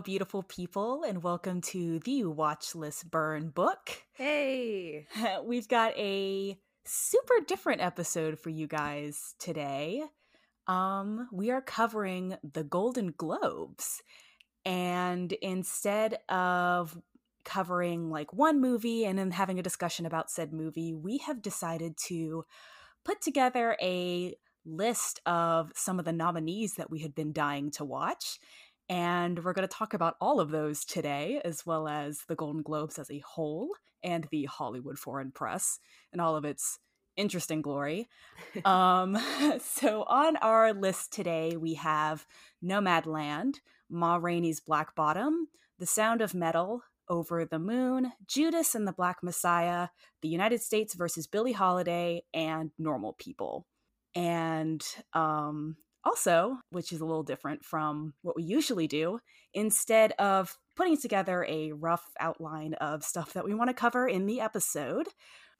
Hello, beautiful people, and welcome to the Watchlist Burn book. Hey! We've got a super different episode for you guys today. Um, we are covering the Golden Globes. And instead of covering like one movie and then having a discussion about said movie, we have decided to put together a list of some of the nominees that we had been dying to watch. And we're going to talk about all of those today, as well as the Golden Globes as a whole and the Hollywood Foreign Press and all of its interesting glory. um, so, on our list today, we have Nomadland, Ma Rainey's Black Bottom, The Sound of Metal, Over the Moon, Judas and the Black Messiah, The United States versus Billie Holiday, and Normal People. And um, also, which is a little different from what we usually do, instead of putting together a rough outline of stuff that we want to cover in the episode,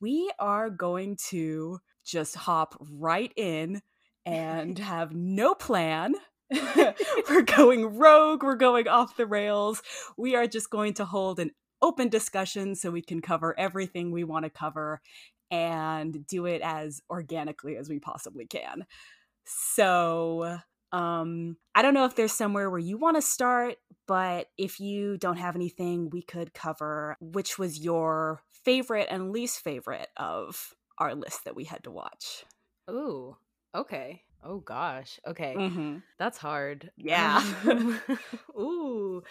we are going to just hop right in and have no plan. we're going rogue, we're going off the rails. We are just going to hold an open discussion so we can cover everything we want to cover and do it as organically as we possibly can. So, um, I don't know if there's somewhere where you want to start, but if you don't have anything, we could cover which was your favorite and least favorite of our list that we had to watch. Ooh, okay. Oh gosh. Okay. Mm-hmm. That's hard. Yeah. Ooh.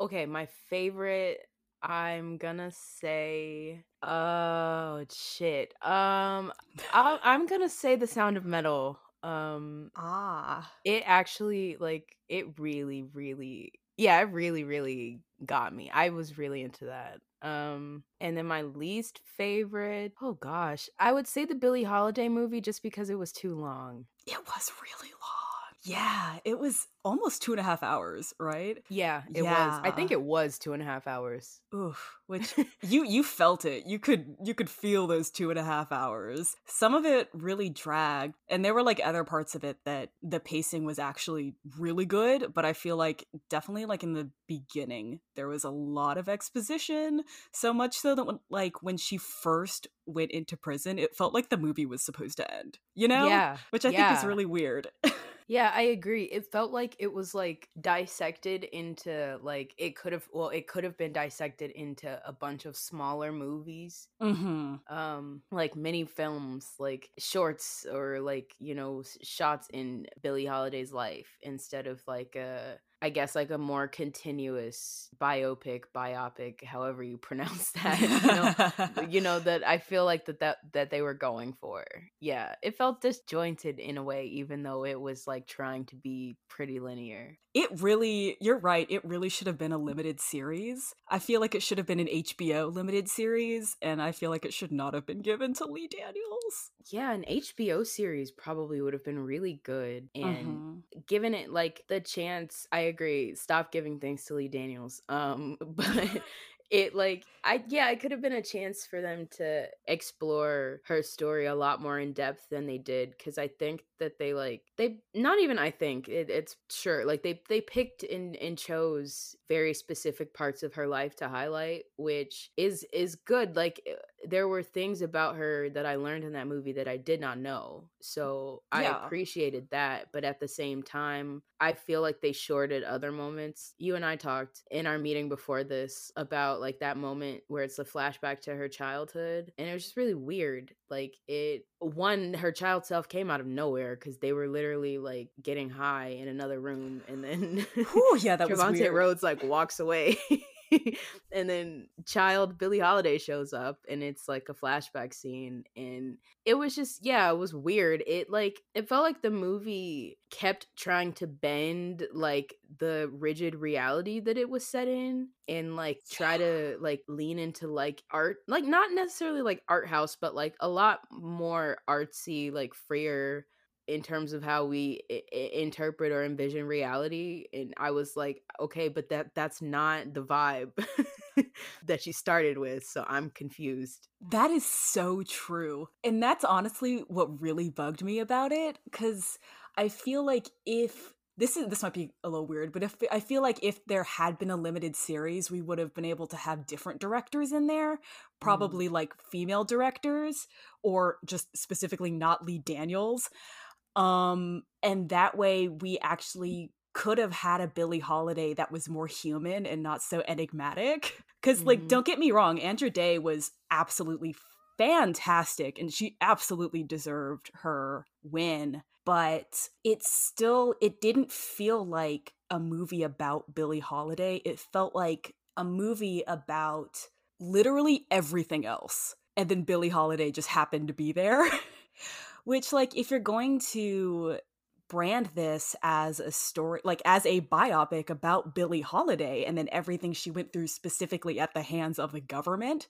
Okay, my favorite I'm gonna say oh shit. Um I I'm gonna say the sound of metal. Um ah. It actually like it really really yeah, it really really got me. I was really into that. Um and then my least favorite, oh gosh, I would say the Billie Holiday movie just because it was too long. It was really long. Yeah, it was almost two and a half hours, right? Yeah, it yeah. was. I think it was two and a half hours. Oof. Which you you felt it. You could you could feel those two and a half hours. Some of it really dragged, and there were like other parts of it that the pacing was actually really good. But I feel like definitely like in the beginning there was a lot of exposition. So much so that when, like when she first went into prison, it felt like the movie was supposed to end. You know? Yeah. Which I yeah. think is really weird. Yeah, I agree. It felt like it was like dissected into like it could have well, it could have been dissected into a bunch of smaller movies. Mm-hmm. Um like mini films, like shorts or like, you know, shots in Billie Holiday's life instead of like a I guess like a more continuous biopic, biopic, however you pronounce that. you, know, you know that I feel like that that that they were going for. Yeah, it felt disjointed in a way, even though it was like trying to be pretty linear. It really, you're right. It really should have been a limited series. I feel like it should have been an HBO limited series, and I feel like it should not have been given to Lee Daniels. Yeah, an HBO series probably would have been really good, and mm-hmm. given it like the chance, I agree. Stop giving things to Lee Daniels. Um, but it like I yeah, it could have been a chance for them to explore her story a lot more in depth than they did because I think that they like they not even I think it, it's sure like they they picked and and chose very specific parts of her life to highlight, which is is good. Like eh, there were things about her that I learned in that movie that I did not know, so yeah. I appreciated that. But at the same time, I feel like they shorted other moments. You and I talked in our meeting before this about like that moment where it's a flashback to her childhood and it was just really weird like it one her child self came out of nowhere because they were literally like getting high in another room and then Ooh, yeah that Trevante was weird. Rhodes like walks away and then child Billie Holiday shows up and it's like a flashback scene and it was just yeah, it was weird. It like it felt like the movie kept trying to bend like the rigid reality that it was set in and like try to like lean into like art like not necessarily like art house but like a lot more artsy like freer in terms of how we I- interpret or envision reality and i was like okay but that that's not the vibe that she started with so i'm confused that is so true and that's honestly what really bugged me about it cuz i feel like if this is this might be a little weird, but if I feel like if there had been a limited series, we would have been able to have different directors in there, mm. probably mm. like female directors or just specifically not Lee Daniels. Um and that way we actually could have had a Billie Holiday that was more human and not so enigmatic. Because, mm-hmm. like, don't get me wrong, Andra Day was absolutely fantastic and she absolutely deserved her win. But it still, it didn't feel like a movie about Billie Holiday. It felt like a movie about literally everything else. And then Billie Holiday just happened to be there. Which, like, if you're going to brand this as a story like as a biopic about Billie Holiday and then everything she went through specifically at the hands of the government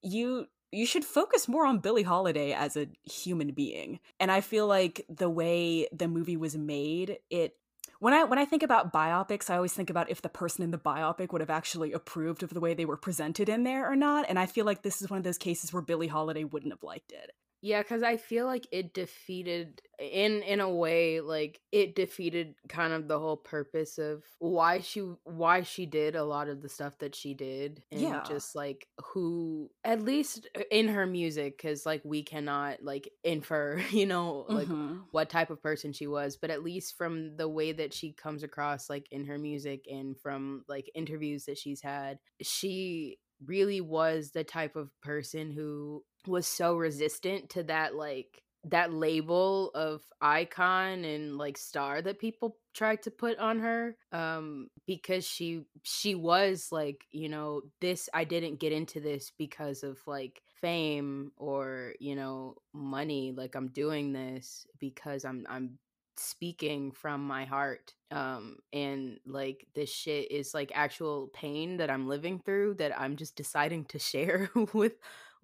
you you should focus more on Billie Holiday as a human being and I feel like the way the movie was made it when I when I think about biopics, I always think about if the person in the biopic would have actually approved of the way they were presented in there or not. And I feel like this is one of those cases where Billie Holiday wouldn't have liked it. Yeah, because I feel like it defeated in in a way like it defeated kind of the whole purpose of why she why she did a lot of the stuff that she did and yeah. just like who at least uh, in her music because like we cannot like infer you know like mm-hmm. what type of person she was but at least from the way that she comes across like in her music and from like interviews that she's had she really was the type of person who was so resistant to that like that label of icon and like star that people tried to put on her um because she she was like you know this I didn't get into this because of like fame or you know money like I'm doing this because I'm I'm speaking from my heart um and like this shit is like actual pain that i'm living through that i'm just deciding to share with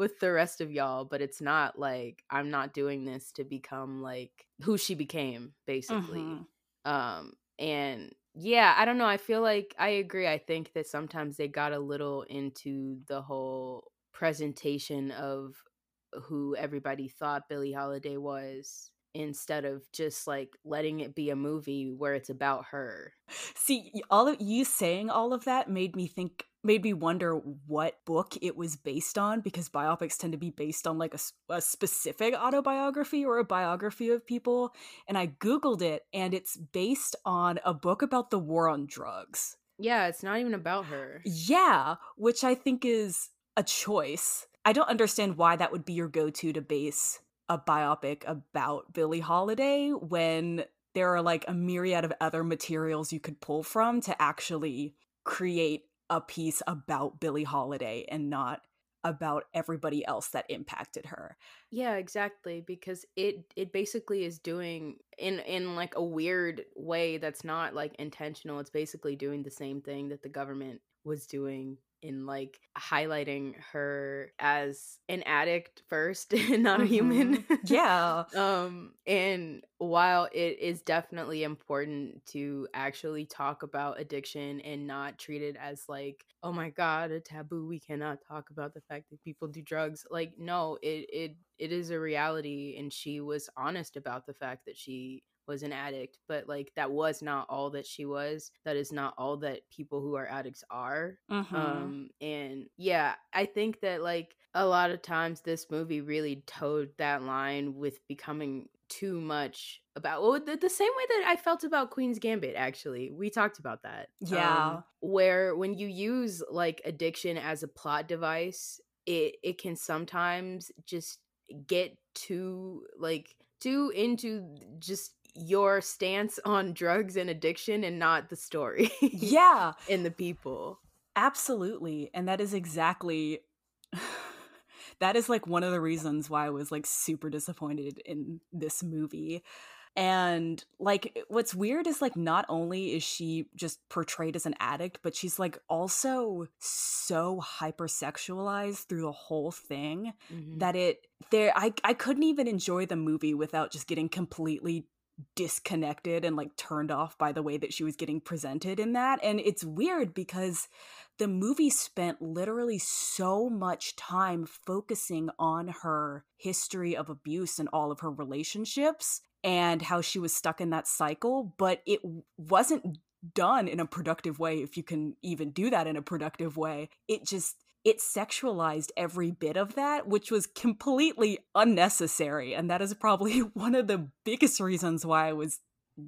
with the rest of y'all, but it's not like I'm not doing this to become like who she became, basically. Mm-hmm. Um, and yeah, I don't know. I feel like I agree. I think that sometimes they got a little into the whole presentation of who everybody thought Billie Holiday was instead of just like letting it be a movie where it's about her. See, all of you saying all of that made me think made me wonder what book it was based on because biopics tend to be based on like a, a, specific autobiography or a biography of people and i googled it and it's based on a book about the war on drugs. Yeah it's not even about her. Yeah which i think is a choice. I don't understand why that would be your go-to to base a biopic about billie holiday when there are like a myriad of other materials you could pull from to actually create a piece about Billie Holiday and not about everybody else that impacted her. Yeah, exactly, because it it basically is doing in in like a weird way that's not like intentional. It's basically doing the same thing that the government was doing in like highlighting her as an addict first and not mm-hmm. a human. Mm-hmm. Yeah. um and while it is definitely important to actually talk about addiction and not treat it as like oh my god a taboo we cannot talk about the fact that people do drugs like no it it it is a reality and she was honest about the fact that she was an addict, but like that was not all that she was. That is not all that people who are addicts are. Mm-hmm. Um, and yeah, I think that like a lot of times this movie really toed that line with becoming too much about well, the, the, same way that I felt about Queen's Gambit actually. We talked about that. Yeah. Um, where when you use like addiction as a plot device, it it can sometimes just get too like too into just your stance on drugs and addiction and not the story. Yeah. and the people. Absolutely. And that is exactly that is like one of the reasons why I was like super disappointed in this movie. And like what's weird is like not only is she just portrayed as an addict, but she's like also so hypersexualized through the whole thing mm-hmm. that it there I I couldn't even enjoy the movie without just getting completely disconnected and like turned off by the way that she was getting presented in that. And it's weird because the movie spent literally so much time focusing on her history of abuse and all of her relationships and how she was stuck in that cycle, but it wasn't done in a productive way if you can even do that in a productive way. It just it sexualized every bit of that, which was completely unnecessary. And that is probably one of the biggest reasons why I was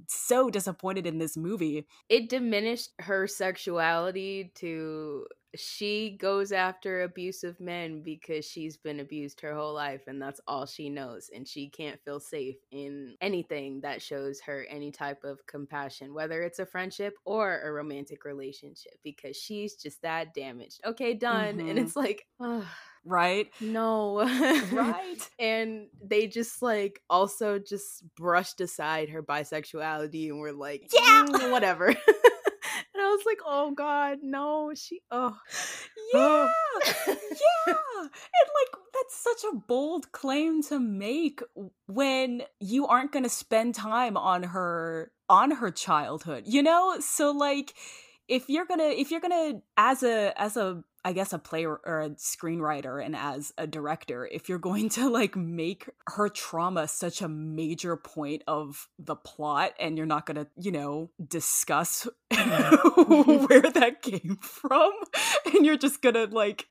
so disappointed in this movie. It diminished her sexuality to she goes after abusive men because she's been abused her whole life and that's all she knows and she can't feel safe in anything that shows her any type of compassion whether it's a friendship or a romantic relationship because she's just that damaged. Okay done mm-hmm. and it's like oh, right? No. Right? And they just like also just brushed aside her bisexuality and were like yeah! Mm, whatever I was like, oh God, no, she oh Yeah. yeah. And like that's such a bold claim to make when you aren't gonna spend time on her on her childhood, you know? So like if you're gonna if you're gonna as a as a I guess a player or a screenwriter and as a director, if you're going to like make her trauma such a major point of the plot and you're not going to, you know, discuss where that came from and you're just going to like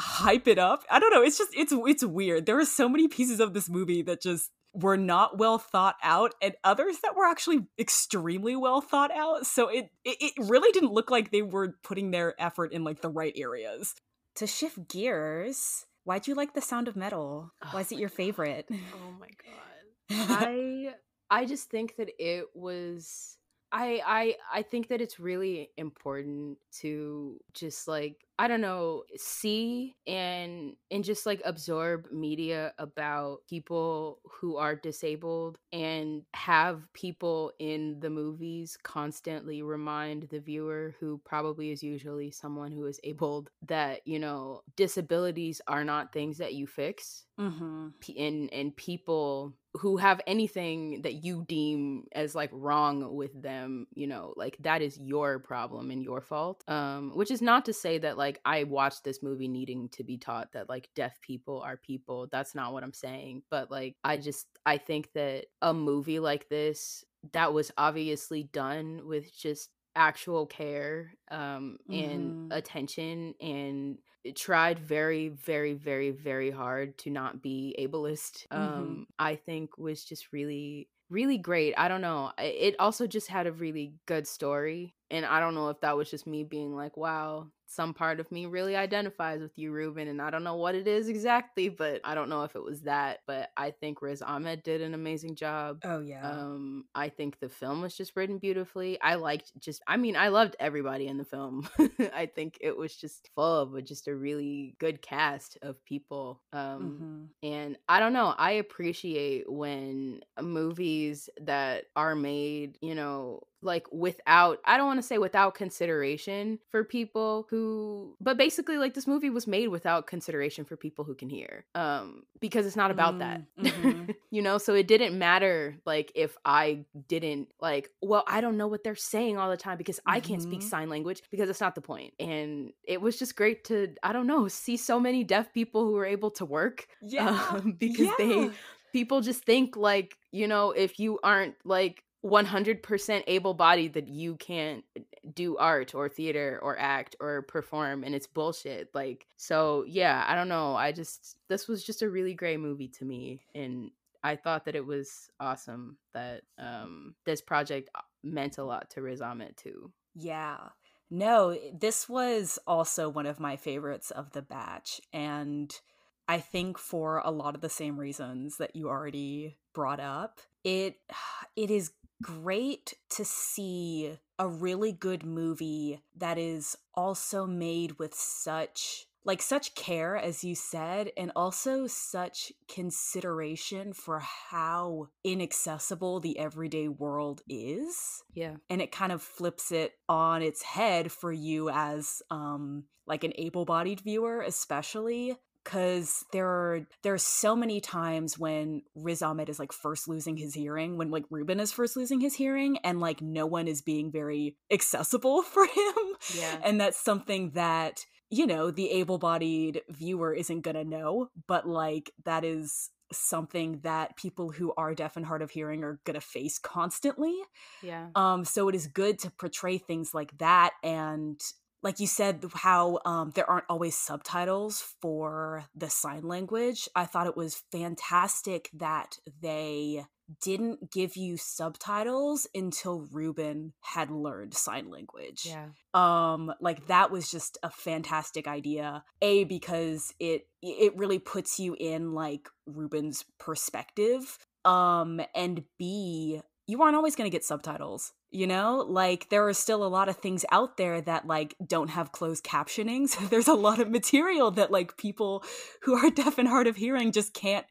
hype it up. I don't know, it's just it's it's weird. There are so many pieces of this movie that just were not well thought out and others that were actually extremely well thought out. So it, it, it really didn't look like they were putting their effort in like the right areas. To shift gears why'd you like the sound of metal? Oh Why is it your favorite? Oh my god. I i just think that it was I I I think that it's really important to just like I don't know, see and and just like absorb media about people who are disabled and have people in the movies constantly remind the viewer who probably is usually someone who is abled that, you know, disabilities are not things that you fix. Mm-hmm. And and people who have anything that you deem as like wrong with them, you know, like that is your problem and your fault. Um, which is not to say that like I watched this movie needing to be taught that like deaf people are people. That's not what I'm saying. But like I just I think that a movie like this that was obviously done with just actual care um and mm-hmm. attention and tried very very very very hard to not be ableist mm-hmm. um mm-hmm. i think was just really really great i don't know it also just had a really good story and i don't know if that was just me being like wow some part of me really identifies with you, Ruben, and I don't know what it is exactly, but I don't know if it was that. But I think Riz Ahmed did an amazing job. Oh yeah. Um, I think the film was just written beautifully. I liked just, I mean, I loved everybody in the film. I think it was just full of just a really good cast of people. Um, mm-hmm. and I don't know. I appreciate when movies that are made, you know, like without I don't want to say without consideration for people who but basically like this movie was made without consideration for people who can hear um because it's not about mm, that mm-hmm. you know so it didn't matter like if I didn't like well I don't know what they're saying all the time because mm-hmm. I can't speak mm-hmm. sign language because it's not the point and it was just great to I don't know see so many deaf people who were able to work yeah um, because yeah. they people just think like you know if you aren't like 100% able bodied that you can't eh, do art or theater or act or perform and it's bullshit like so yeah i don't know i just this was just a really great movie to me and i thought that it was awesome that um this project uh, meant a lot to riz ahmed too. Yeah. No this was also one of my favorites of the batch and i think for a lot of the same reasons that you already brought up it it is great to see a really good movie that is also made with such like such care as you said and also such consideration for how inaccessible the everyday world is. Yeah. And it kind of flips it on its head for you as um like an able-bodied viewer especially because there are there are so many times when Riz Ahmed is like first losing his hearing, when like Ruben is first losing his hearing, and like no one is being very accessible for him. Yeah. And that's something that, you know, the able bodied viewer isn't gonna know, but like that is something that people who are deaf and hard of hearing are going to face constantly. Yeah. Um so it is good to portray things like that and like you said how um, there aren't always subtitles for the sign language i thought it was fantastic that they didn't give you subtitles until ruben had learned sign language. Yeah. um like that was just a fantastic idea. A because it it really puts you in like ruben's perspective. Um and b you aren't always going to get subtitles you know? Like there are still a lot of things out there that like don't have closed captioning so there's a lot of material that like people who are deaf and hard of hearing just can't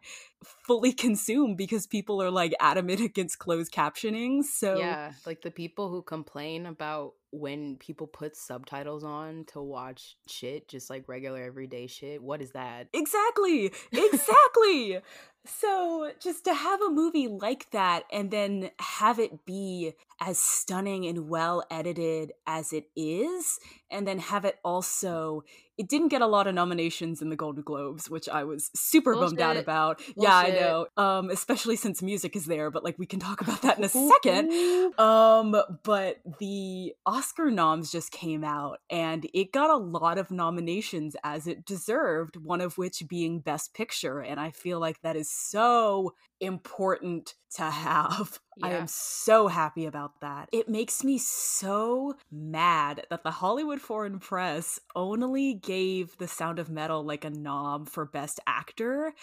fully consume because people are like adamant against closed captioning so Yeah, like the people who complain about when people put subtitles on to watch shit, just like regular everyday shit. What is that? Exactly. Exactly. so just to have a movie like that and then have it be as stunning and well edited as it is and then have it also it didn't get a lot of nominations in the Golden Globes, which I was super bummed out Bullshit. about. Yeah, I Bullshit. Know. Um, especially since music is there, but like we can talk about that in a second. Um, but the Oscar noms just came out and it got a lot of nominations as it deserved, one of which being Best Picture. And I feel like that is so important to have. I am so happy about that. It makes me so mad that the Hollywood Foreign Press only gave The Sound of Metal like a nom for Best Actor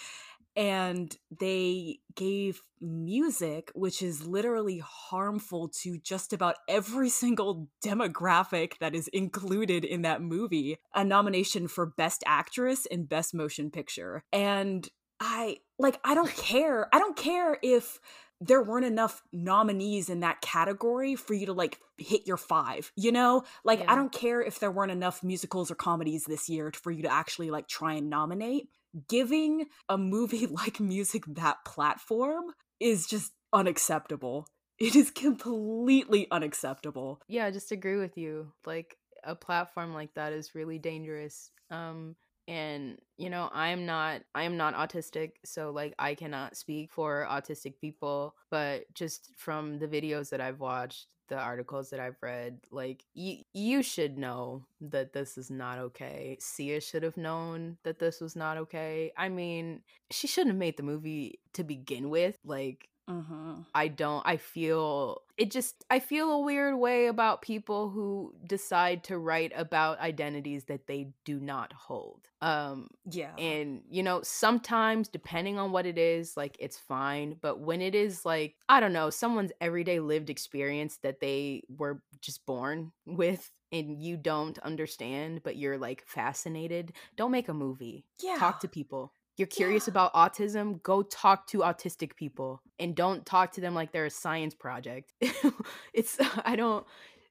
and they gave music which is literally harmful to just about every single demographic that is included in that movie. A nomination for best actress and best motion picture. And i like i don't care. I don't care if there weren't enough nominees in that category for you to like hit your five you know? Like i don't care if there weren't enough musicals or comedies this year for you to actually like try and nominate giving a movie like music that platform is just unacceptable it is completely unacceptable Yeah, I just agree with you. Like a platform like that is really dangerous. Um and you know, I am not I am not autistic, so like I cannot speak for autistic people, but just from the videos that I've watched, the articles that I've read, like you you should know that this is not okay. Sia should have known that this was not okay. I mean, she shouldn't have made the movie to begin with. Like mm-hmm. I don't I feel it just I feel a weird way about people who decide to write about identities that they do not hold. Um yeah and you know sometimes depending on what it is like it's fine but when it is like I don't know someone's everyday lived experience that they were just born with and you don't understand but you're like fascinated don't make a movie yeah talk to people. You're curious Yeah. about autism, go talk to autistic people and don't talk to them like they're a science project. it's I don't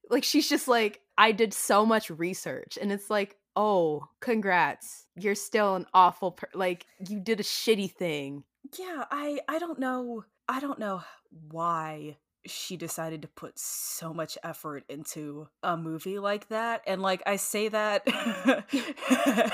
like she's just like I did so much research and it's like, "Oh, congrats. You're still an awful per- like you did a shitty thing." yeah i i don't know i don't know why she decided to put so much effort into a movie like that and like i say that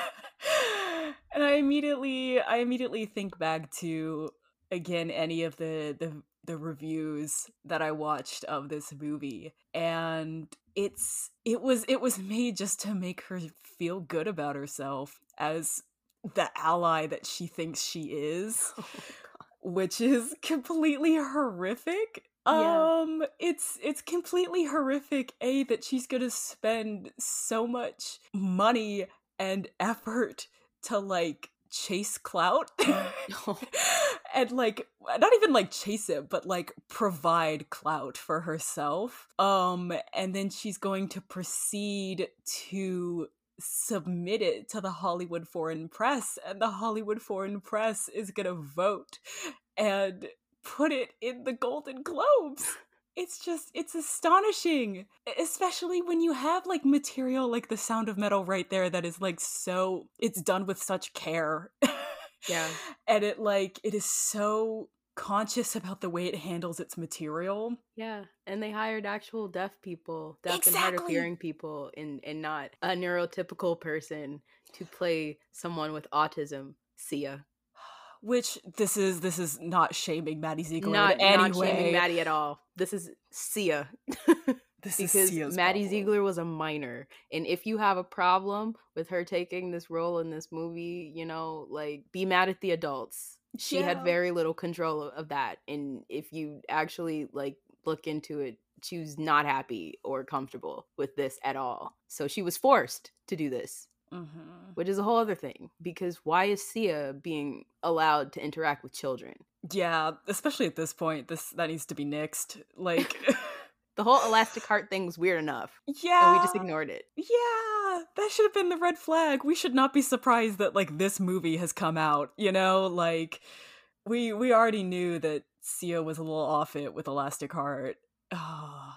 and i immediately i immediately think back to again any of the the the reviews that i watched of this movie and it's it was it was made just to make her feel good about herself as the ally that she thinks she is which is completely horrific. Yeah. Um it's it's completely horrific a that she's going to spend so much money and effort to like chase clout and like not even like chase it but like provide clout for herself um and then she's going to proceed to submit it to the Hollywood Foreign Press, and the Hollywood Foreign Press is gonna vote and put it in the Golden Globes. It's just, it's astonishing, especially when you have like material like The Sound of Metal right there that is like so, it's done with such care. Yeah. and it like, it is so conscious about the way it handles its material. Yeah, and they hired actual deaf people, deaf and hard of hearing people, and and not a neurotypical person to play someone with autism. Sia. Which this is this is not shaming Maddie Ziegler not, in any not way. shaming Maddie at all. This is Sia. This because is Sia's Maddie problem. Ziegler was a minor, and if you have a problem with her taking this role in this movie, you know, like be mad at the adults. She Yeah. had very little control of- of that, and if you actually like look into it, she was not happy or comfortable with this at all. So she was forced to do this, Mhm. which is a whole other thing. Because why is Sia being allowed to interact with children? Yeah, especially at this point, this that needs to be nixed. Like, The whole elastic heart thing was weird enough, yeah, and we just ignored it. Yeah, that should have been the red flag. We should not be surprised that like this movie has come out, you know? Like we we already knew that Sia was a little off it with Elastic Heart. Oh.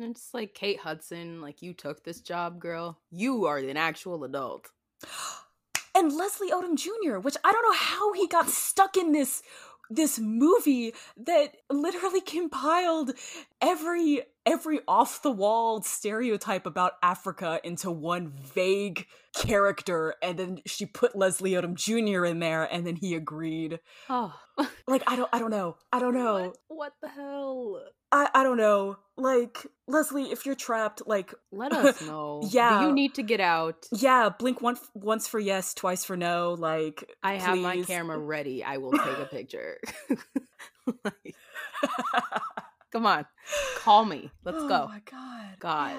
And it's like Kate Hudson, like you took this job, girl. You are an actual adult. And Leslie Odom Jr., which I don't know how he got stuck in this this movie that literally compiled every every off the wall stereotype about Africa into one vague character and then she put Leslie Odom Jr. in there and then he agreed. Oh, Like I don't I don't know. I don't know. What, what the hell? I I don't know. Like Leslie, if you're trapped, like Let us know. Yeah. Do you need to get out? yeah, blink one once for yes, twice for no. Like I have my camera ready. I will take a picture. Like, come on. Call me. Let's oh go. my god. God.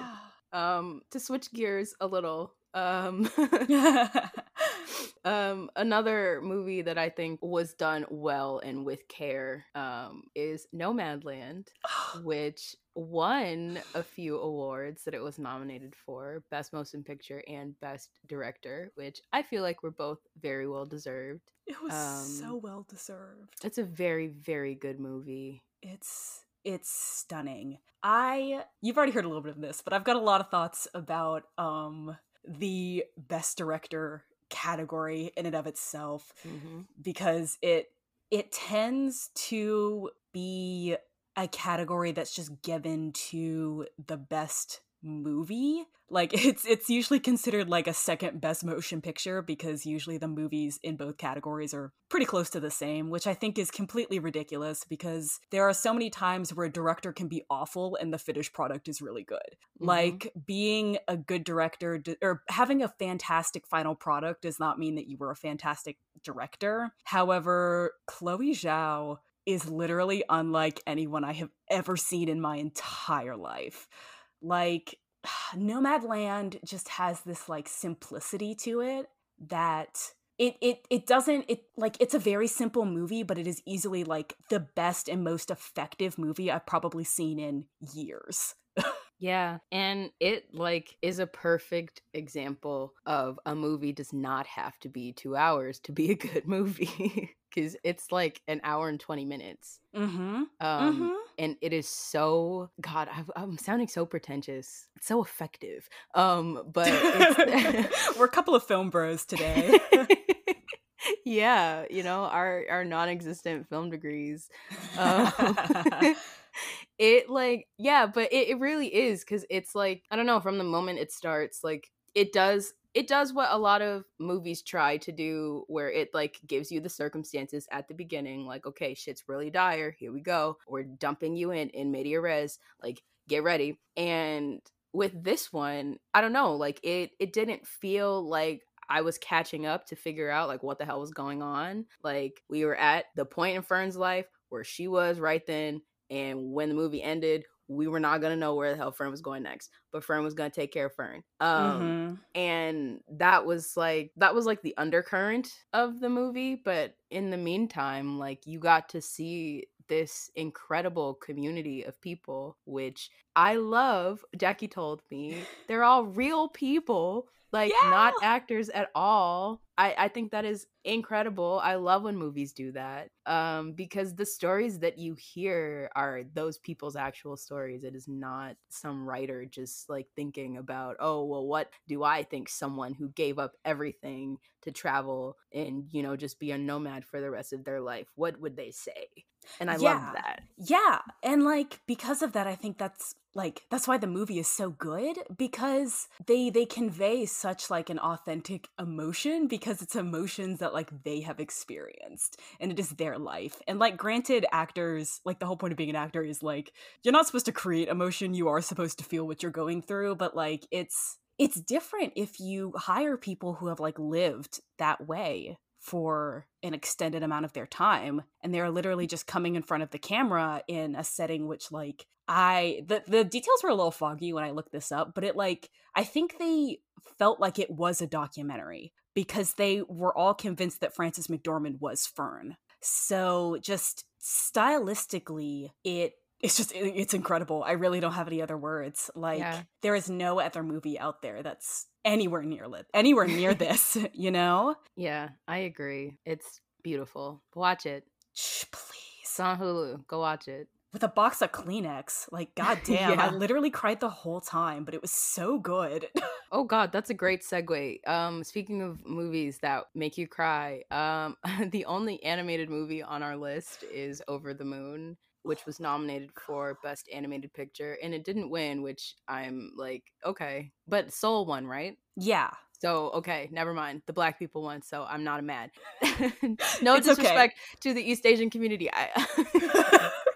Um to switch gears a little. Um um another movie that I think was done well and with care um is Nomadland. which won a few awards that it was nominated for best motion picture and best director which i feel like were both very well deserved it was um, so well deserved. it's a very very good movie It's it's stunning. I you've already heard a little bit of this, but I've got a lot of thoughts about um the best director category in and of itself mm-hmm. because it it tends to be a category that's just given to the best movie like it's it's usually considered like a second best motion picture because usually the movies in both categories are pretty close to the same which i think is completely ridiculous because there are so many times where a director can be awful and the finished product is really good. Mhm. like being a good director or having a fantastic final product does not mean that you were a fantastic director. However chloe zhao is literally unlike anyone i have ever seen in my entire life like nomadland just has this like simplicity to it that it it it doesn't it like it's a very simple movie but it is easily like the best and most effective movie i've probably seen in years. Yeah and it like is a perfect example of a movie does not have to be two hours to be a good movie because it's like an hour and 20 minutes. Mm-hmm um mm-hmm. and it is so god I've, i'm sounding so pretentious. It's so effective. Um but it's, we're a couple of film bros today. Yeah you know our our non-existent film degrees. Um, it like yeah but it, it really is because it's like i don't know from the moment it starts like it does it does what a lot of movies try to do where it like gives you the circumstances at the beginning like okay shit's really dire here we go we're dumping you in in media res like get ready and with this one i don't know like it it didn't feel like I was catching up to figure out like what the hell was going on. Like we were at the point in Fern's life where she was right then, and when the movie ended, we were not gonna know where the hell Fern was going next. But Fern was gonna take care of Fern. Um, Mhm. and that was like that was like the undercurrent of the movie. But in the meantime, like you got to see this incredible community of people, which I love. Jackie told me they're all real people like not actors at all I, I think that is incredible i love when movies do that um because the stories that you hear are those people's actual stories it is not some writer just like thinking about oh well what do i think someone who gave up everything to travel and you know just be a nomad for the rest of their life what would they say And I Yeah. love that. Yeah, and like because of that I think that's like that's why the movie is so good because they they convey such like an authentic emotion because it's emotions that like they have experienced and it is their life. And like granted actors like the whole point of being an actor is like you're not supposed to create emotion, you are supposed to feel what you're going through, but like it's it's different if you hire people who have like lived that way for an extended amount of their time and they're literally mm. just coming in front of the camera in a setting which like i the, the details were a little foggy when i looked this up but it like i think they felt like it was a documentary because they were all convinced that frances mcdormand was fern. So just stylistically it it's just it- it's incredible i really don't have any other words like Yeah. there is no other movie out there that's anywhere near lit anywhere near this you know Yeah, I agree. It's beautiful. Watch it. Shh, It's please on Hulu. Go watch it. with a box of kleenex like goddamn i Yeah. literally cried the whole time but it was so good Oh god, that's a great segue. Um speaking of movies that make you cry, um the only animated movie on our list is Over the Moon, which was nominated for best animated picture and it didn't win, which I'm like, okay. But Soul won, right? yeah So okay, never mind. The black people won, so I'm not mad. no It's okay. disrespect to the East Asian community. I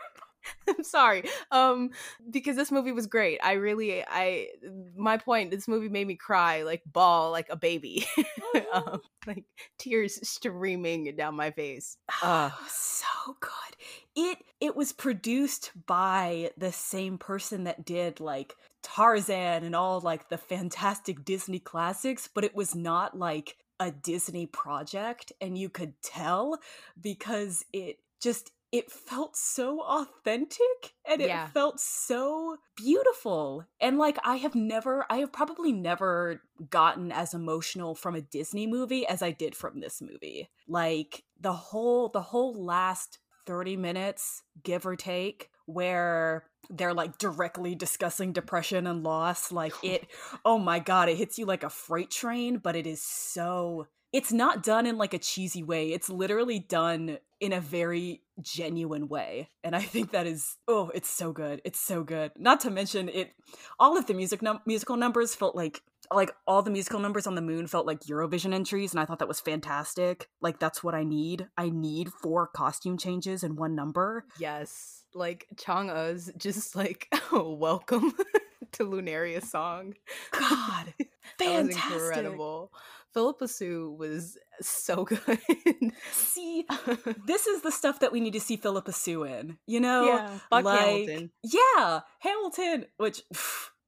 I'm sorry. Um because this movie was great. I really I my point, this movie made me cry, like bawl, like a baby. um, like tears streaming down my face. Oh, so good. It it was produced by the same person that did like Tarzan and all like the fantastic Disney classics, but it was not like a Disney project and you could tell because it just it felt so authentic and it Yeah. felt so beautiful. And like I have never I have probably never gotten as emotional from a Disney movie as I did from this movie. Like the whole the whole last 30 minutes, give or take, where they're like directly discussing depression and loss. Like it, oh my God, it hits you like a freight train, but it is so. It's not done in like a cheesy way. It's literally done in a very genuine way. And I think that is, oh, it's so good. It's so good. Not to mention it, all of the music num- musical numbers felt like like all the musical numbers on the moon felt like Eurovision entries, and I thought that was fantastic. Like that's what I need. I need four costume changes in one number. Yes. Like Chang'e's just like welcome to Lunaria song. God, That was fantastic. incredible. Phillipa Soo was so good. See, this is the stuff that we need to see Phillipa Soo in. You know, yeah, Buck like Hamilton. yeah, Hamilton, which.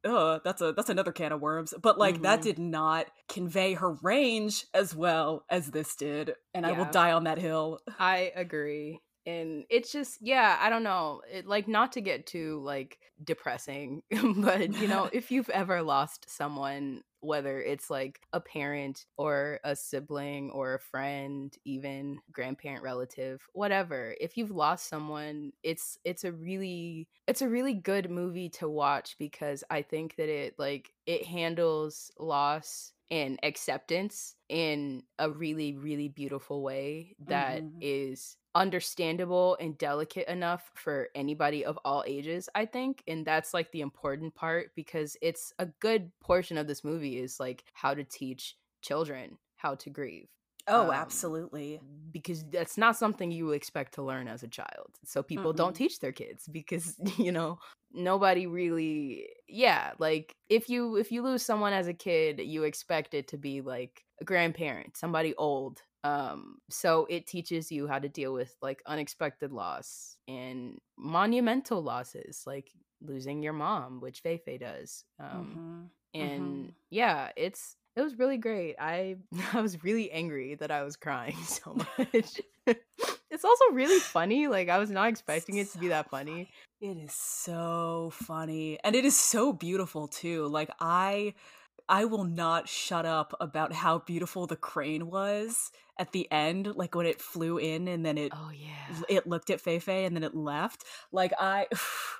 Uh, that's a that's another can of worms. But like that Mhm. did not convey her range as well as this did, and I will die on that hill. I agree. And it's just, yeah, I don't know. It, like, not to get too, like, depressing, but, you know, if you've ever lost someone, whether it's like a parent or a sibling or a friend, even grandparent, relative, whatever, if you've lost someone, it's, it's a really, it's a really good movie to watch because I think that it, like, it handles loss and acceptance in a really really beautiful way that Mhm. is understandable and delicate enough for anybody of all ages i think and that's like the important part because it's a good portion of this movie is like how to teach children how to grieve Oh, Um, absolutely. because that's not something you expect to learn as a child. So people don't teach their kids because you know nobody really yeah, like if you if you lose someone as a kid, you expect it to be like a grandparent, somebody old. Um so it teaches you how to deal with like unexpected loss and monumental losses like losing your mom, which Feifei does. Um Mhm. and yeah it's it was really great i i was really angry that i was crying so much it's also really funny like i was not expecting it to be that So funny It is so funny and it is so beautiful too. Like I I will not shut up about how beautiful the crane was at the end like when it flew in and then it oh yeah it looked at Feifei and then it left. Like I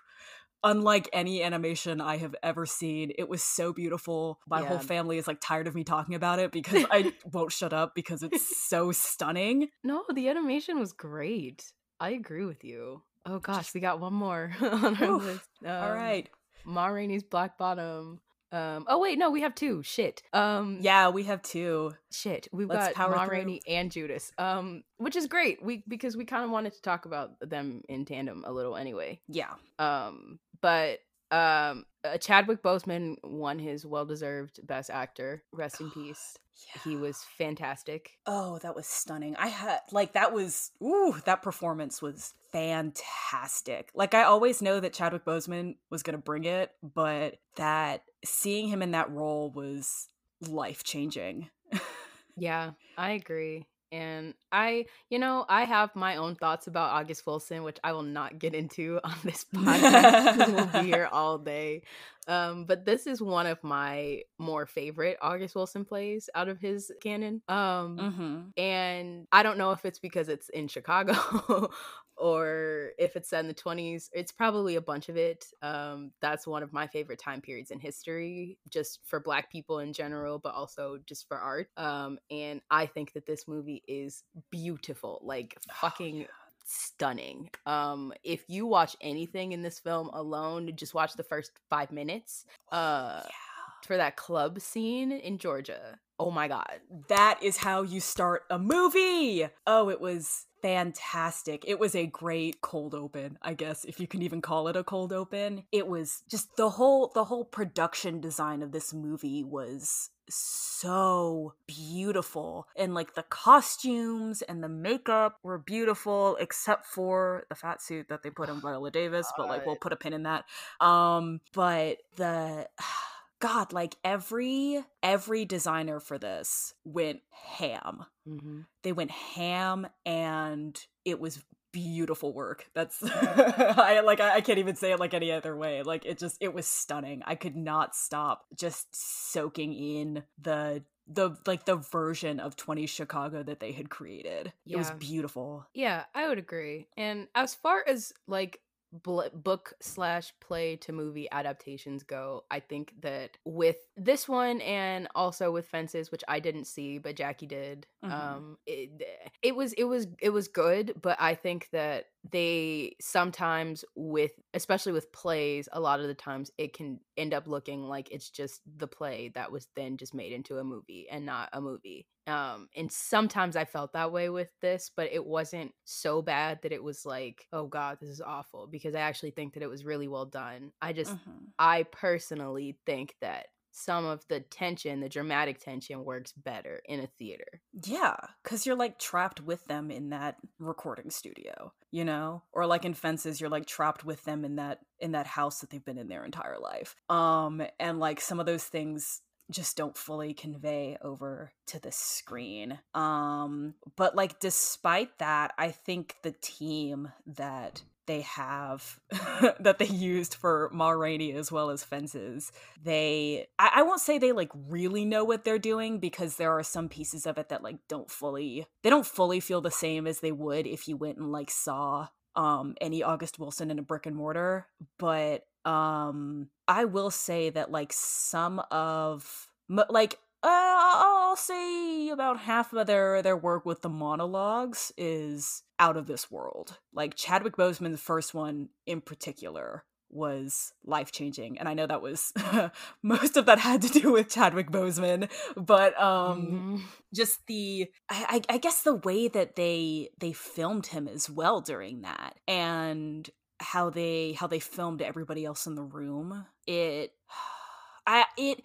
unlike any animation I have ever seen, it was so beautiful. My whole family is like tired of me talking about it because I won't shut up because it's so stunning. no the animation was great I agree with you. Oh gosh, Just, we got one more on our oof, list. Um, all right. Ma Rainey's Black Bottom. Um, oh wait, no, we have two. Shit. Um, yeah, we have two. Shit, we've Let's got Ma Rainey and Judas. Um, which is great. We because we kind of wanted to talk about them in tandem a little anyway. Yeah. Um, but um, uh, Chadwick Boseman won his well-deserved Best Actor. Rest in peace. Yeah. He was fantastic. Oh, that was stunning. I had like that was ooh, that performance was fantastic. Like I always know that Chadwick Boseman was going to bring it, but that seeing him in that role was life-changing. yeah, I agree. And I, you know, I have my own thoughts about August Wilson, which I will not get into on this podcast. we'll be here all day. Um, but this is one of my more favorite August Wilson plays out of his canon. Um, mm-hmm. and I don't know if it's because it's in Chicago or if it's set in the 20s it's probably a bunch of it um, that's one of my favorite time periods in history just for black people in general but also just for art um, and i think that this movie is beautiful like oh, fucking oh, yeah. Stunning. Um, if you watch anything in this film alone just watch the first five minutes uh, yeah. for that club scene in georgia. Oh my god. That is how you start a movie. Oh it was fantastic. It was a great cold open, I guess if you can even call it a cold open. It was just the whole the whole production design of this movie was so beautiful and like the costumes and the makeup were beautiful except for the fat suit that they put in Viola Davis but like we'll put a pin in that um but the god like every every designer for this went ham mm-hmm. they went ham and it was beautiful work that's i like I, I can't even say it like any other way like it just it was stunning i could not stop just soaking in the the like the version of 20 Chicago that they had created. Yeah. It was beautiful. Yeah, I would agree. And as far as like bl- book slash play to movie adaptations go, I think that with this one and also with Fences, which I didn't see but Jackie did, mm-hmm. um, it, it was it was it was good, but I think that they sometimes with especially with plays a lot of the times it can end up looking like it's just the play that was then just made into a movie and not a movie um and sometimes i felt that way with this but it wasn't so bad that it was like oh god this is awful because i actually think that it was really well done i just mm-hmm. i personally think that some of the tension, the dramatic tension works better in a theater. Yeah, cuz you're like trapped with them in that recording studio, you know? Or like in Fences you're like trapped with them in that in that house that they've been in their entire life. Um and like some of those things just don't fully convey over to the screen. Um but like despite that, I think the team that they have that they used for Ma Rainey as well as fences. They I, I, won't say they like really know what they're doing because there are some pieces of it that like don't fully they don't fully feel the same as they would if you went and like saw um any August Wilson in a brick and mortar. But um I will say that like some of like uh, I'll say about half of their their work with the monologues is out of this world. Like Chadwick Boseman's first one in particular was life changing, and I know that was most of that had to do with Chadwick Boseman, but um, mm-hmm. just the I, I guess the way that they they filmed him as well during that, and how they how they filmed everybody else in the room. It I it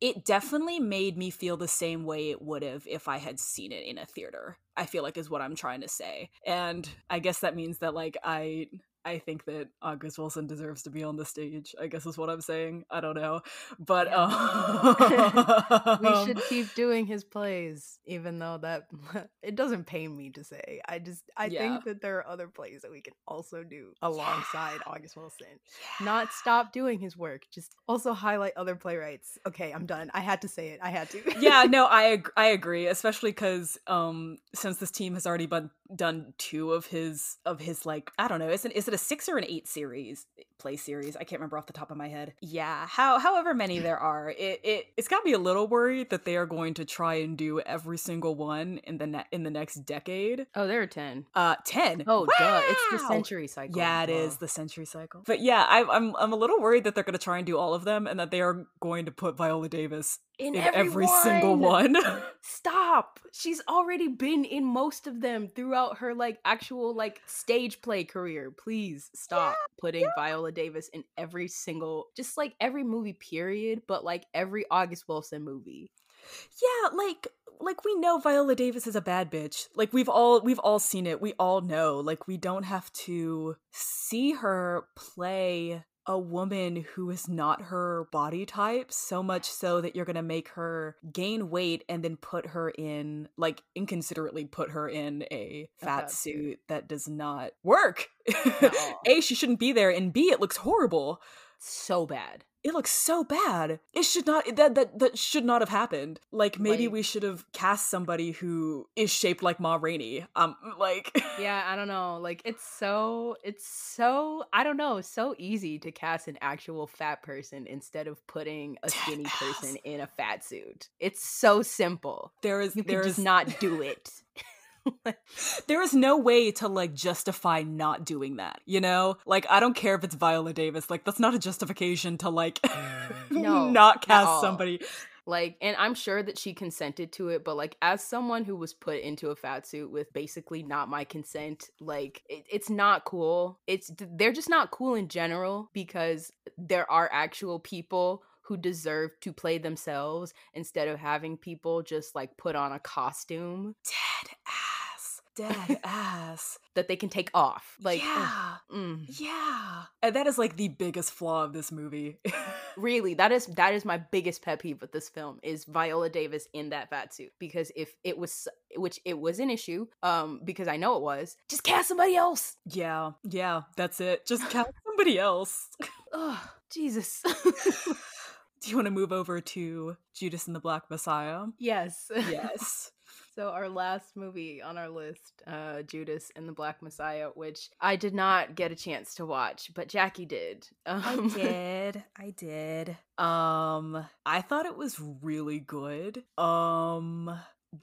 it definitely made me feel the same way it would have if I had seen it in a theater. I feel like is what I'm trying to say. And I guess that means that like I I think that August Wilson deserves to be on the stage. I guess is what I'm saying. I don't know, but yeah. um, we should keep doing his plays, even though that it doesn't pain me to say. I just I yeah. think that there are other plays that we can also do alongside yeah. August Wilson. Not stop doing his work, just also highlight other playwrights. Okay, I'm done. I had to say it. I had to. yeah, no, I ag- I agree, especially because um since this team has already been done two of his of his like I don't know, is it is it a six or an eight series? Play series. I can't remember off the top of my head. Yeah, how however many there are, it, it it's got me a little worried that they are going to try and do every single one in the ne- in the next decade. Oh, there are ten. Uh, ten. Oh, wow! duh! It's the century cycle. Yeah, it is the century cycle. But yeah, I, I'm I'm a little worried that they're going to try and do all of them, and that they are going to put Viola Davis in, in every, every single one. Stop. She's already been in most of them throughout her like actual like stage play career. Please stop Yeah, putting yeah. Viola Davis in every single just like every movie period, but like every August Wilson movie. Yeah, like like we know Viola Davis is a bad bitch. Like we've all we've all seen it. We all know. Like we don't have to see her play a woman who is not her body type so much so that you're going to make her gain weight and then put her in like inconsiderately put her in a fat fat suit that does not work. a she shouldn't be there and B it looks horrible. So bad. It looks so bad. It should not that that that should not have happened. Like maybe Like- we should have cast somebody who is shaped like Ma Rainey. Um like Yeah, I don't know. Like it's so it's so I don't know, so easy to cast an actual fat person instead of putting a skinny person in a fat suit. It's so simple. there is You there just not do it. there is no way to like justify not doing that, you know? Like I don't care if it's Viola Davis. Like that's not a justification to like mm. No, not cast all. somebody. Like, and I'm sure that she consented to it, but like, as someone who was put into a fat suit with basically not my consent, like, it, it's not cool. It's they're just not cool in general because there are actual people who deserve to play themselves instead of having people just like put on a costume Dead ass. Dead ass. that they can take off. Like, yeah. mm. Yeah. And that is like the biggest flaw of this movie. really that is that is my biggest pet peeve with this film is viola davis in that fat suit because if it was which it was an issue um because i know it was just cast somebody else yeah. Yeah. That's it. Just cast somebody else. oh jesus Do you want to move over to Judas and the Black Messiah? yes Yes. So our last movie on our list uh judas and the black messiah which i did not get a chance to watch but jackie did um, did. I did. Um I thought it was really good. Um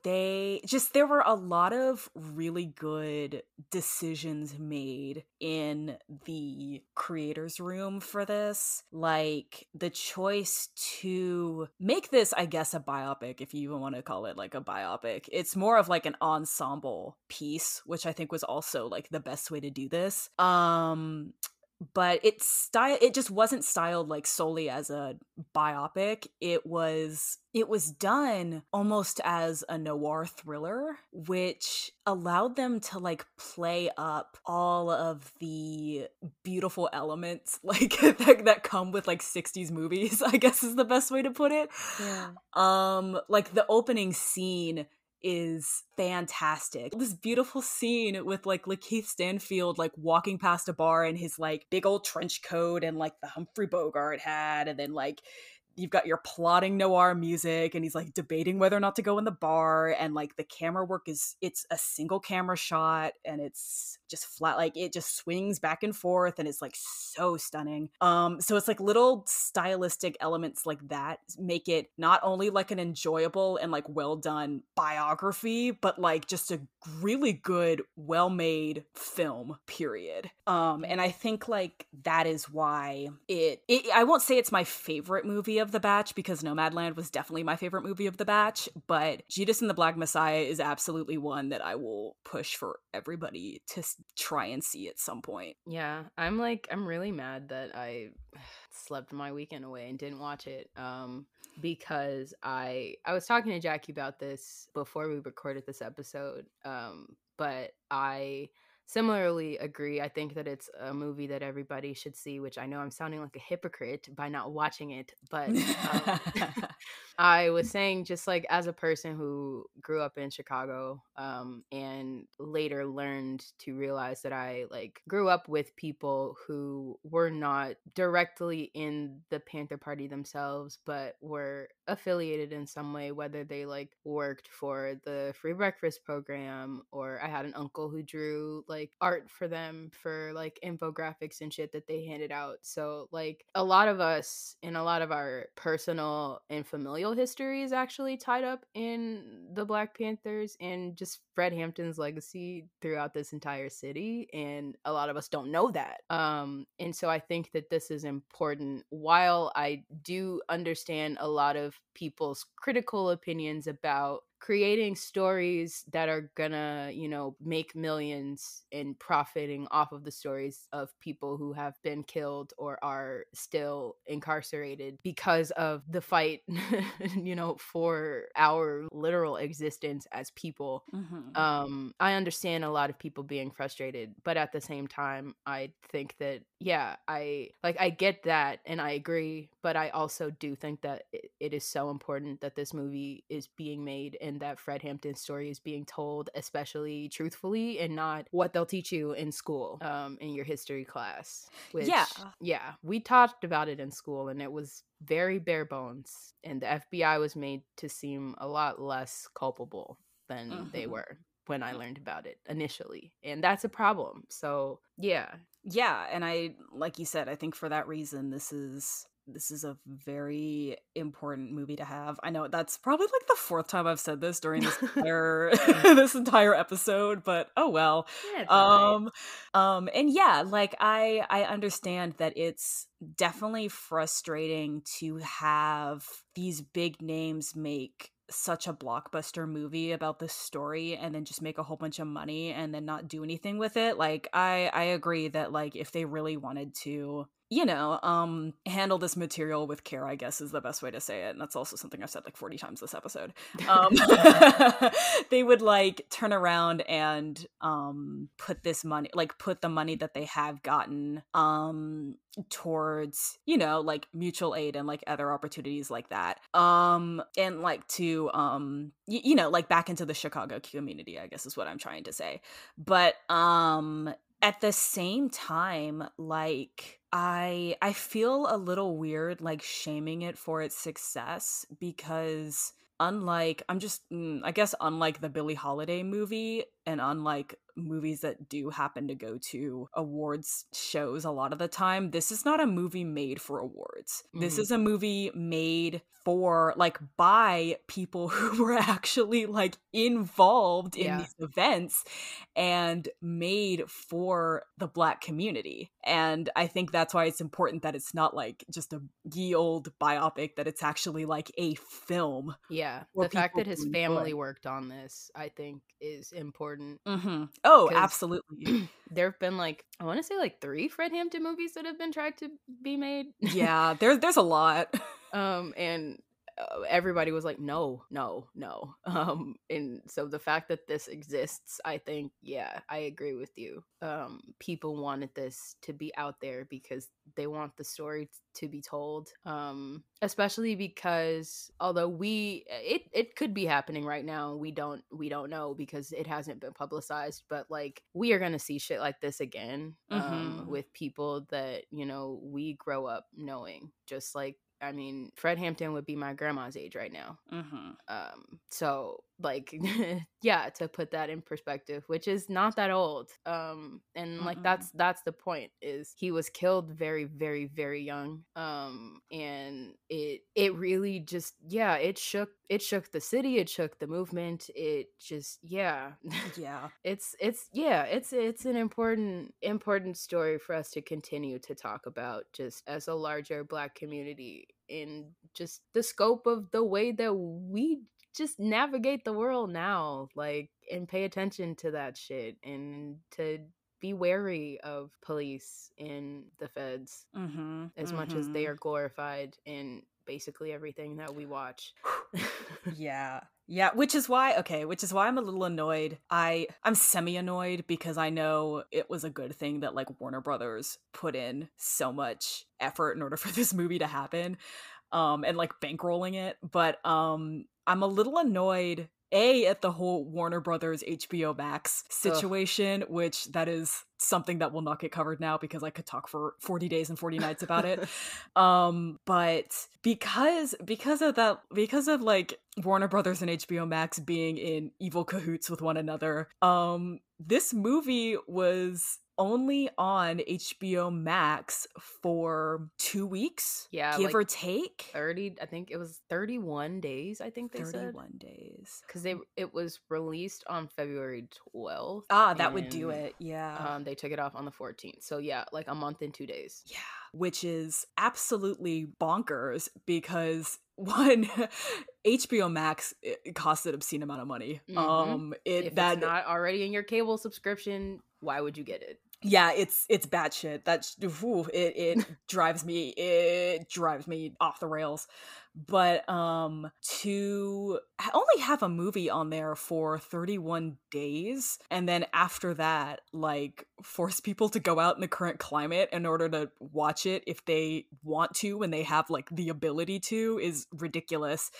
they just there were a lot of really good decisions made in the creators room for this like the choice to make this i guess a biopic if you even want to call it like a biopic. It's more of like an ensemble piece which i think was also like the best way to do this. Um but it's style it just wasn't styled like solely as a biopic. It was it was done almost as a noir thriller which allowed them to like play up all of the beautiful elements like that, that come with like 60s movies i guess is the best way to put it. Yeah. Um like the opening scene is fantastic. This beautiful scene with like Lakeith Stanfield like walking past a bar in his like big old trench coat and like the Humphrey Bogart hat and then like you've got your plotting noir music and he's like debating whether or not to go in the bar and like the camera work is it's a single camera shot and it's just flat like it just swings back and forth and it's like so stunning. Um so it's like little stylistic elements like that make it not only like an enjoyable and like well done biography but like just a really good well made film period. Um and i think like that is why it, it i won't say it's my favorite movie of the batch because nomadland was definitely my favorite movie of the batch but judas and the black messiah is absolutely one that i will push for everybody to try and see at some point Yeah, I'm like I'm really mad that I slept my weekend away and didn't watch it. Um because I I was talking to Jackie about this before we recorded this episode. Um but I similarly agree. I think that it's a movie that everybody should see, which I know I'm sounding like a hypocrite by not watching it, but um, I was saying just like as a person who grew up in Chicago um and later learned to realize that I like grew up with people who were not directly in the Panther Party themselves but were affiliated in some way, whether they like worked for the free breakfast program or I had an uncle who drew like art for them for like infographics and shit that they handed out. So, like, a lot of us in a lot of our personal and familial history is actually tied up in the Black Panthers and just Fred Hampton's legacy throughout this entire city. And a lot of us don't know that. Um, and so I think that this is important. While I do understand a lot of people's critical opinions about creating stories that are gonna, you know, make millions and profiting off of the stories of people who have been killed or are still incarcerated because of the fight, you know, for our literal existence as people. Mm-hmm. Um, I understand a lot of people being frustrated, but at the same time, I think that, yeah, I like, I get that and I agree, but I also do think that it, it is so important that this movie is being made and that Fred Hampton's story is being told, especially truthfully, and not what they'll teach you in school, um, in your history class. Which, yeah, yeah, we talked about it in school, and it was very bare bones, and the FBI was made to seem a lot less culpable than mm-hmm. they were when I learned about it initially. And that's a problem. So, yeah. Yeah. And I, like you said, I think for that reason, this is this is a very important movie to have. I know that's probably like the fourth time I've said this during this entire this entire episode, but oh well. Yeah, um right. um and yeah, like I I understand that it's definitely frustrating to have these big names make such a blockbuster movie about this story and then just make a whole bunch of money and then not do anything with it. Like I I agree that like if they really wanted to you know, um, handle this material with care, I guess is the best way to say it. And that's also something I've said like 40 times this episode. Um, they would like turn around and um, put this money, like put the money that they have gotten um, towards, you know, like mutual aid and like other opportunities like that. Um, and like to, um, y- you know, like back into the Chicago community, I guess is what I'm trying to say. But um, at the same time, like, I I feel a little weird like shaming it for its success because unlike I'm just mm, I guess unlike the Billie Holiday movie and unlike movies that do happen to go to awards shows a lot of the time, this is not a movie made for awards. Mm-hmm. This is a movie made for like by people who were actually like involved in yeah. these events and made for the black community. And I think that's why it's important that it's not like just a ye old biopic, that it's actually like a film. Yeah. The fact that his family worked on this, I think, is important. Mm-hmm. Oh, absolutely. there have been like I want to say like three Fred Hampton movies that have been tried to be made. yeah, there's there's a lot. um, and everybody was like no no no um and so the fact that this exists i think yeah i agree with you um people wanted this to be out there because they want the story to be told um especially because although we it it could be happening right now we don't we don't know because it hasn't been publicized but like we are going to see shit like this again um mm-hmm. with people that you know we grow up knowing just like I mean, Fred Hampton would be my grandma's age right now. Mm-hmm. Um, so like yeah to put that in perspective which is not that old um and mm-hmm. like that's that's the point is he was killed very very very young um and it it really just yeah it shook it shook the city it shook the movement it just yeah yeah it's it's yeah it's it's an important important story for us to continue to talk about just as a larger black community in just the scope of the way that we just navigate the world now like and pay attention to that shit and to be wary of police and the feds mm-hmm, as mm-hmm. much as they mm-hmm. are glorified in basically everything that we watch yeah yeah which is why okay which is why i'm a little annoyed i i'm semi annoyed because i know it was a good thing that like warner brothers put in so much effort in order for this movie to happen um and like bankrolling it but um I'm a little annoyed a at the whole Warner Brothers HBO Max situation, Ugh. which that is something that will not get covered now because I could talk for 40 days and 40 nights about it. um, but because because of that because of like Warner Brothers and HBO Max being in evil cahoots with one another, um, this movie was only on HBO Max for two weeks. Yeah, give like or take. Thirty, I think it was thirty-one days. I think they 31 said days. because they it was released on February twelfth. Ah, that would do it. Yeah. Um, they took it off on the fourteenth. So yeah, like a month and two days. Yeah, which is absolutely bonkers because one HBO Max it costs an obscene amount of money. Mhm. Um it If that it's not already in your cable subscription, why would you get it? yeah, it's it's bad shit. That's ooh, it it drives me it drives me off the rails. But um to only have a movie on there for 31 days and then after that like force people to go out in the current climate in order to watch it if they want to and they have like the ability to is ridiculous.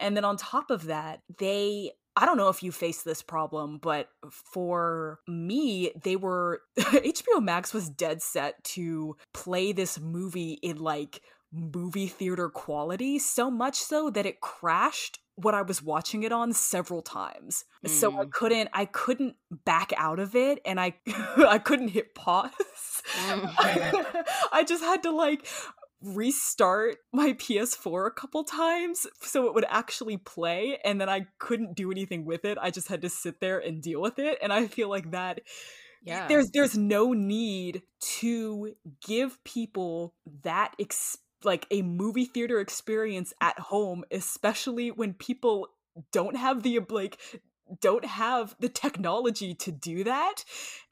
And then on top of that, they I don't know if you face this problem, but for me, they were HBO Max was dead set to play this movie in like movie theater quality, so much so that it crashed what I was watching it on several times. So I Mm. couldn't I couldn't back out of it and I I couldn't hit pause. Mm. I just had to like restart my PS4 a couple times so it would actually play and then I couldn't do anything with it. I just had to sit there and deal with it and I feel like that Yeah. there's there's no need to give people that ex- like a movie theater experience at home especially when people don't have the like don't have the technology to do that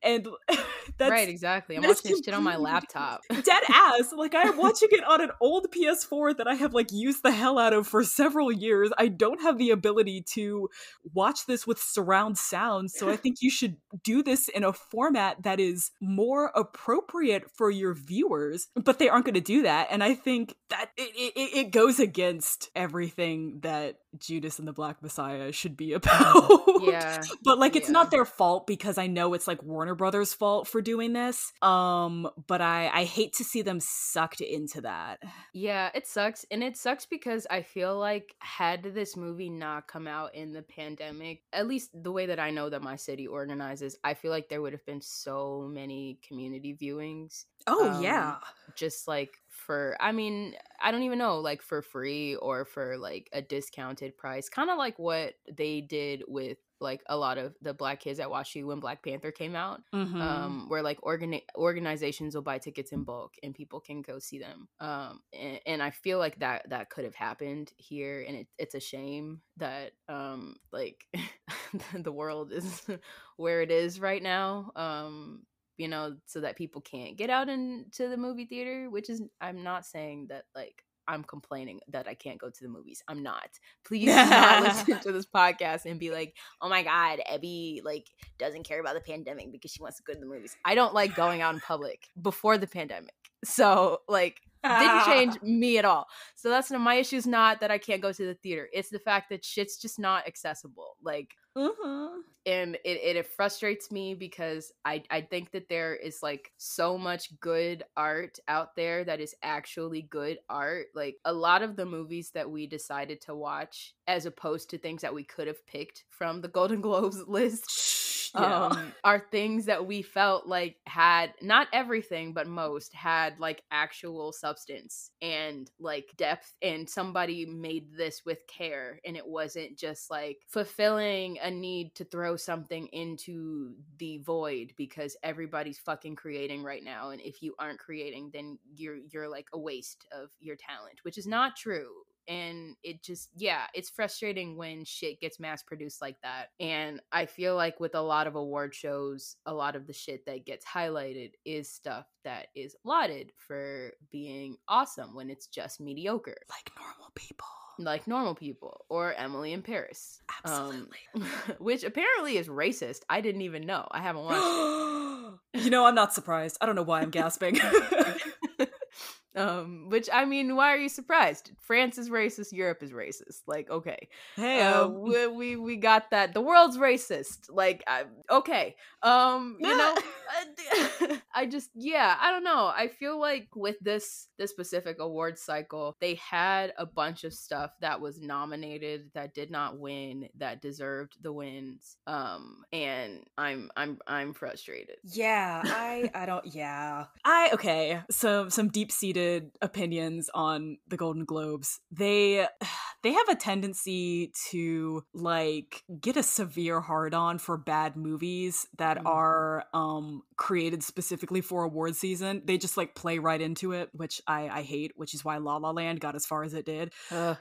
and that's right, exactly. I'm watching this shit on my laptop. dead ass like i'm watching it on an old ps4 that i have like used the hell out of for several years i don't have the ability to watch this with surround sound so i think you should do this in a format that is more appropriate for your viewers but they aren't going to do that and i think that it, it, it goes against everything that judas and the black messiah should be about yeah. but like it's Yeah. not their fault because I know it's like Warner Brothers' fault for doing this. Um, but I I hate to see them sucked into that. Yeah, it sucks. And it sucks because I feel like had this movie not come out in the pandemic, at least the way that I know that my city organizes, I feel like there would have been so many community viewings. Oh Um, yeah, Just like for, I mean, I don't even know, like for free or for like a discounted price. Kind of like what they did with like a lot of the black kids at WashU when Black Panther came out Mhm. um, where like organi- organizations will buy tickets in bulk and people can go see them. Um, and, and I feel like that that could have happened here, and it, it's a shame that um, like the world is where it is right now. Um, you know, so that people can't get out into the movie theater. Which is, I'm not saying that like. I'm complaining that I can't go to the movies. I'm not. Please do not listen to this podcast and be like, oh my god abby like doesn't care about the pandemic because she wants to go to the movies. I don't like going out in public before the pandemic. So like didn't change me at all. So that's my issue is not that i can't go to the theater. It's the fact that shit's just not accessible. Like Mhm. and it, it, it frustrates me because I, I think that there is like so much good art out there that is actually good art like a lot of the movies that we decided to watch as opposed to things that we could have picked from the golden globes list Yeah. um, are things that we felt like had not everything but most had like actual substance and like depth and somebody made this with care and it wasn't just like fulfilling a need to throw something into the void because everybody's fucking creating right now and if you aren't creating then you're you're like a waste of your talent which is not true and it just yeah it's frustrating when shit gets mass produced like that and i feel like with a lot of award shows a lot of the shit that gets highlighted is stuff that is lauded for being awesome when it's just mediocre like normal people. like normal people or emily in paris Absolutely. um, which apparently is racist i didn't even know i haven't watched it you know, I'm not surprised. I don't know why I'm gasping. Um, which I mean, why are you surprised? France is racist, Europe is racist. Like, okay, hey, uh, um, we, we we got that. The world's racist. Like, I, okay, um, you know, I just yeah, I don't know. I feel like with this this specific award cycle, they had a bunch of stuff that was nominated that did not win that deserved the wins. Um, and I'm I'm I'm frustrated. Yeah, I I don't yeah. I okay, so some opinions on the Golden Globes. They they have a tendency to like get a severe hard on for bad movies that mm. are um created specifically for award season. They just like play right into it, which I I hate, which is why La La Land got as far as it did.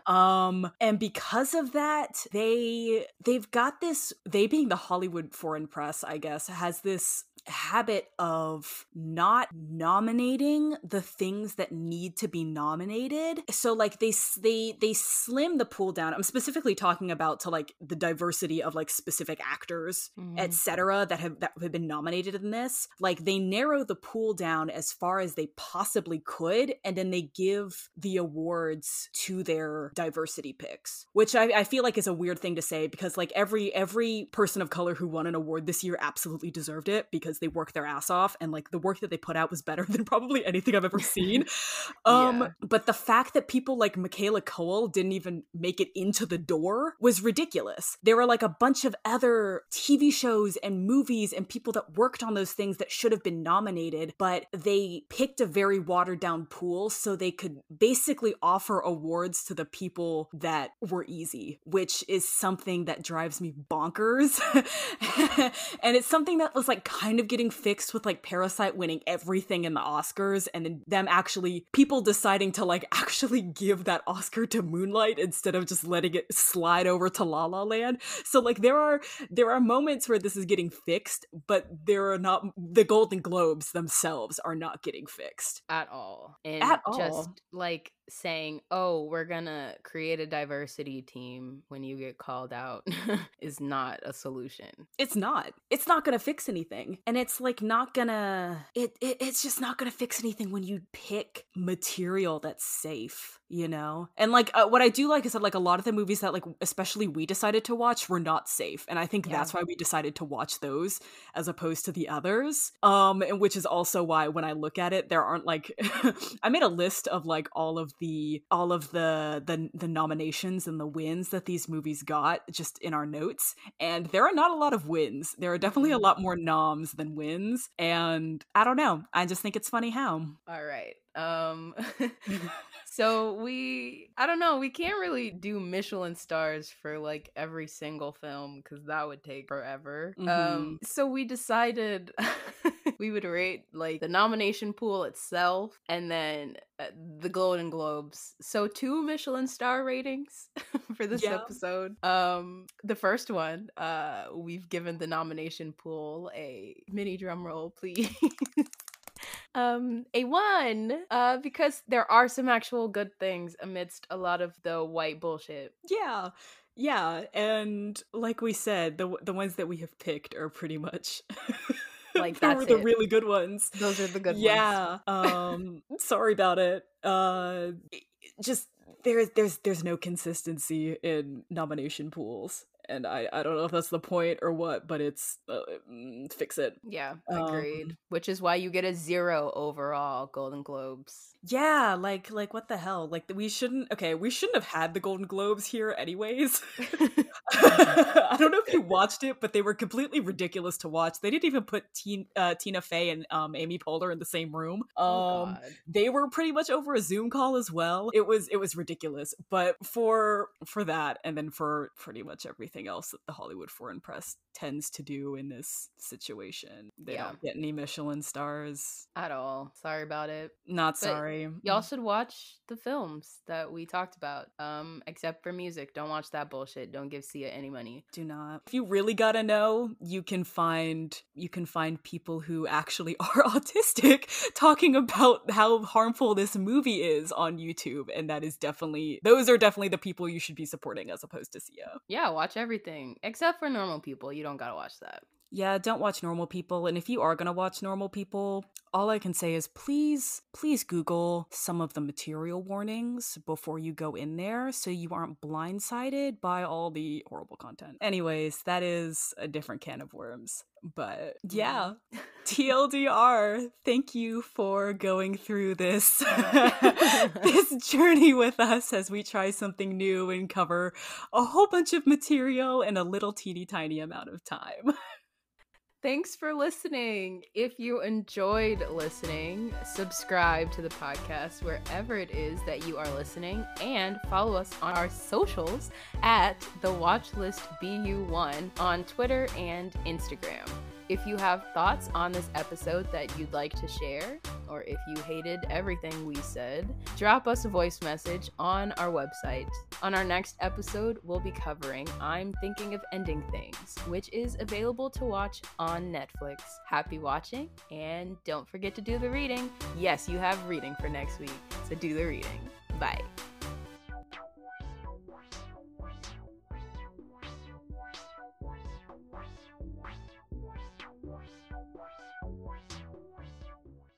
Um and because of that, they they've got this they being the Hollywood foreign press, I guess, has this habit of not nominating the things that need to be nominated. So like they they they slim the pool down. I'm specifically talking about to like the diversity of like specific actors mm. etc that have that have been nominated in this. Like they narrow the pool down as far as they possibly could and then they give the awards to their diversity picks which I, I feel like is a weird thing to say because like every every person of color who won an award this year absolutely deserved it because because they worked their ass off and like the work that they put out was better than probably anything I've ever seen. um yeah. but the fact that people like Michaela Coel didn't even make it into the door was ridiculous. There were like a bunch of other TV shows and movies and people that worked on those things that should have been nominated, but they picked a very watered down pool so they could basically offer awards to the people that were easy, which is something that drives me bonkers. and it's something that was like kind of of getting fixed with like Parasite winning everything in the Oscars and then them actually people deciding to like actually give that Oscar to Moonlight instead of just letting it slide over to La La Land. So like there are there are moments where this is getting fixed, but there are not the Golden Globes themselves are not getting fixed at all. And at all. just like saying, "Oh, we're going to create a diversity team when you get called out" is not a solution. It's not. It's not going to fix anything. And it's like not going to it, it it's just not going to fix anything when you pick material that's safe you know? And like uh, what i do like is that like a lot of the movies that like especially we decided to watch were not safe and i think yeah. that's why we decided to watch those as opposed to the others um and which is also why when i look at it there aren't like i made a list of like all of the all of the the the nominations and the wins that these movies got just in our notes and there are not a lot of wins. There are definitely a mm-hmm. lot more noms than wins and i don't know. I just think it's funny how. All right um So we, I don't know, we can't really do Michelin stars for like every single film because that would take forever. Mm-hmm. Um, so we decided we would rate like the nomination pool itself and then uh, the Golden Globes. So two Michelin star ratings for this yeah. episode. Um, the first one, uh, we've given the nomination pool a mini drum roll, please um a one uh because there are some actual good things amidst a lot of the white bullshit. Yeah yeah and like we said the the ones that we have picked are pretty much like that's the really good ones. Those are the good ones. yeah um sorry about it. Uh just there's there's there's no consistency in nomination pools and I I don't know if that's the point or what, but it's uh, mm, fix it. Yeah, agreed. Um, Which is why you get a zero overall Golden Globes. Yeah, like like what the hell? Like we shouldn't. Okay, we shouldn't have had the Golden Globes here, anyways. I don't know if you watched it, but they were completely ridiculous to watch. They didn't even put Teen, uh, Tina Fey and um, Amy Poehler in the same room. Oh, um, oh they were pretty much over a Zoom call as well. It was it was ridiculous. But for for that, and then for pretty much everything else that the Hollywood Foreign Press tends to do in this situation, they yeah. don't get any Michelin stars at all. Sorry about it. Not but- sorry sorry. Y'all should watch the films that we talked about. Um, except for music. Don't watch that bullshit. Don't give Sia any money. Do not. If you really gotta know, you can find you can find people who actually are autistic talking about how harmful this movie is on YouTube. And that is definitely those are definitely the people you should be supporting as opposed to Sia. Yeah, watch everything. Except for normal people. You don't gotta watch that. Yeah, don't watch normal people. And if you are going to watch normal people, all I can say is please, please Google some of the material warnings before you go in there so you aren't blindsided by all the horrible content. Anyways, that is a different can of worms. But yeah, mm-hmm. TLDR, thank you for going through this this journey with us as we try something new and cover a whole bunch of material in a little teeny tiny amount of time. Thanks for listening. If you enjoyed listening, subscribe to the podcast wherever it is that you are listening and follow us on our socials at the Watchlist BU1 on Twitter and Instagram. If you have thoughts on this episode that you'd like to share, or if you hated everything we said, drop us a voice message on our website. On our next episode, we'll be covering I'm Thinking of Ending Things, which is available to watch on Netflix. Happy watching, and don't forget to do the reading. Yes, you have reading for next week, so do the reading. Bye.